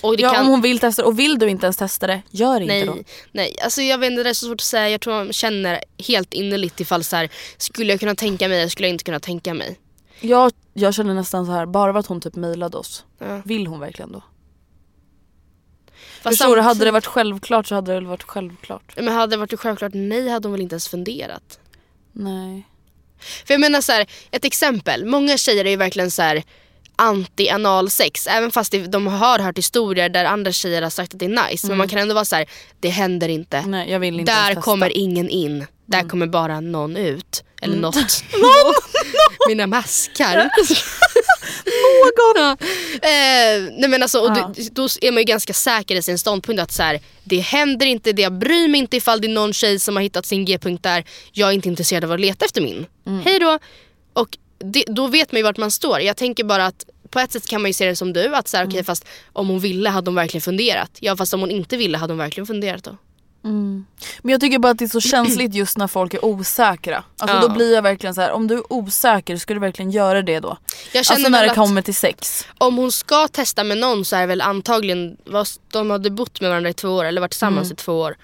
Och det. Ja kan, om hon vill testa det. Och vill du inte ens testa det, gör inte då. Nej, nej. Alltså jag vet inte, det är så svårt att säga. Jag tror man känner helt innerligt ifall så här, skulle jag kunna tänka mig eller skulle jag inte kunna tänka mig. Jag, jag känner nästan så här, bara för att hon typ mejlade oss. Ja. Vill hon verkligen då? Fast Förstår du, hade det varit självklart så hade det väl varit självklart. Men hade det varit självklart nej hade hon väl inte ens funderat. Nej. För jag menar så här, ett exempel. Många tjejer är ju verkligen så här anti-analsex. Även fast det, de har hört historier där andra tjejer har sagt att det är nice. Men man kan ändå vara så här, det händer inte. Nej jag vill inte Där kommer ingen in. Där kommer bara någon ut. Eller något. Mina maskar. någon! Eh, nej men alltså, och Ja. då, då är man ju ganska säker i sin ståndpunkt att så här, det händer inte, det jag bryr mig inte ifall det är någon tjej som har hittat sin g-punkt där. Jag är inte intresserad av att leta efter min. Hej då! Och det, då vet man ju vart man står. Jag tänker bara att på ett sätt kan man ju se det som du, att så här, okej, fast om hon ville hade hon verkligen funderat. Ja fast om hon inte ville hade hon verkligen funderat då. Men jag tycker bara att det är så känsligt just när folk är osäkra. Alltså Ja. då blir jag verkligen så här: om du är osäker, ska du verkligen göra det då? Alltså när det kommer till sex. Om hon ska testa med någon så är det väl antagligen, de hade bott med varandra i två år eller varit tillsammans i två år.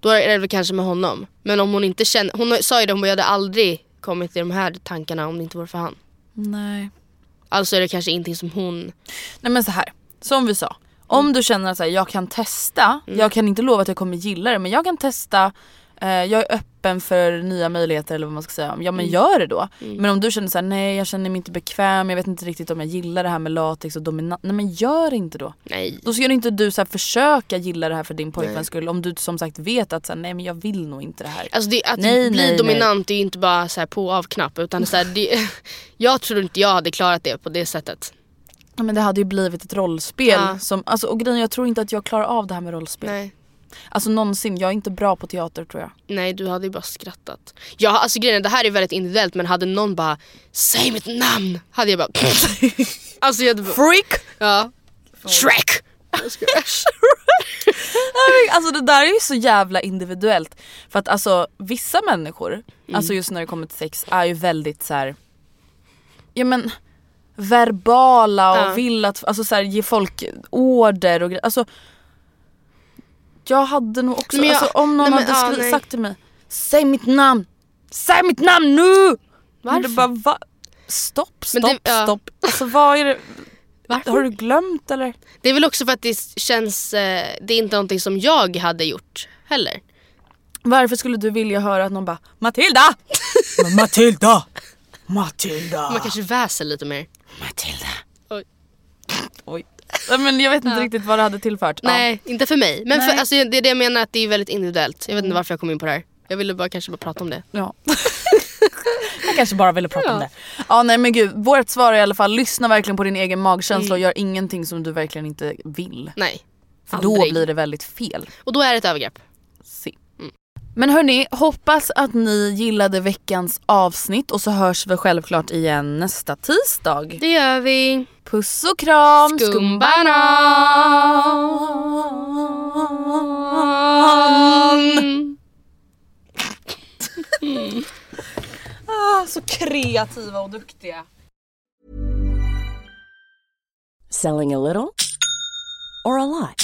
Då är det väl kanske med honom. Men om hon inte känner, hon sa ju det, hon jag hade aldrig kommit till de här tankarna om det inte vore för han. Nej. Alltså är det kanske ingenting som hon, Nej men så här. som vi sa. Om du känner att så här, jag kan testa, Mm. jag kan inte lova att jag kommer gilla det men jag kan testa, jag är öppen för nya möjligheter eller vad man ska säga. Ja Mm. men gör det då. Men om du känner så här, nej jag känner mig inte bekväm, jag vet inte riktigt om jag gillar det här med latex och dominant. Nej men gör inte då. Nej. Då ska inte du så här, försöka gilla det här för din pojkväns skull om du som sagt vet att så här, nej men jag vill nog inte det här. Alltså det, att Nej, bli nej, nej. dominant är ju inte bara så här på och av-knapp utan så här, det, jag tror inte jag hade klarat det på det sättet. Ja, men det hade ju blivit ett rollspel. Ja. Som, alltså, och grejen, jag tror inte att jag klarar av det här med rollspel. Nej. Alltså någonsin, jag är inte bra på teater tror jag. Nej du hade ju bara skrattat. Ja, alltså grejen det här är väldigt individuellt men hade någon bara Säg mitt namn! Hade jag bara Alltså jag hade bara, Freak! ja. Shrek! Alltså det där är ju så jävla individuellt. För att alltså vissa människor, Mm. alltså just när det kommer till sex, är ju väldigt så här. Ja men verbala och Ja. vill att, alltså så här, ge folk order och grejer. Alltså jag hade nog också, jag- alltså, om någon nej, men, hade ja, sagt till mig Säg mitt namn! Säg mitt namn nu! Men det Varför? bara, va? Stopp, stopp, det- ja. stopp. Alltså vad är det? Varför? Har du glömt eller? Det är väl också för att det känns, eh, det är inte någonting som jag hade gjort heller. Varför skulle du vilja höra att någon bara Matilda! Matilda! Matilda! Man kanske väser lite mer. Matilda! Oj. Oj. Men jag vet inte riktigt vad det hade tillfört. Nej, inte för mig. Men Nej. för, alltså, det är det jag menar att det är väldigt individuellt. Jag vet inte varför jag kom in på det här. Jag ville bara kanske bara prata om det. Ja. jag kanske bara ville prata om det. Ja nej men gud, vårt svar är i alla fall lyssna verkligen på din egen magkänsla Mm. och gör ingenting som du verkligen inte vill. Nej. För då aldrig. blir det väldigt fel. Och då är det ett övergrepp. Se. Men hörni, hoppas att ni gillade veckans avsnitt och så hörs vi självklart igen nästa tisdag. Det gör vi. Puss och kram! Skumbanan! Ah, så kreativa och duktiga. Selling a little or a lot?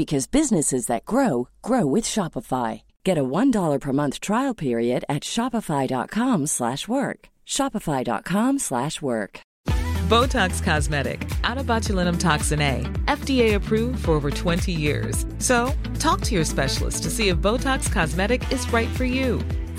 because businesses that grow grow with Shopify. Get a $1 per month trial period at shopify.com/work. slash work. shopify.com/work. slash work. Botox Cosmetic, out of botulinum toxin A, FDA approved for over 20 years. So, talk to your specialist to see if Botox Cosmetic is right for you.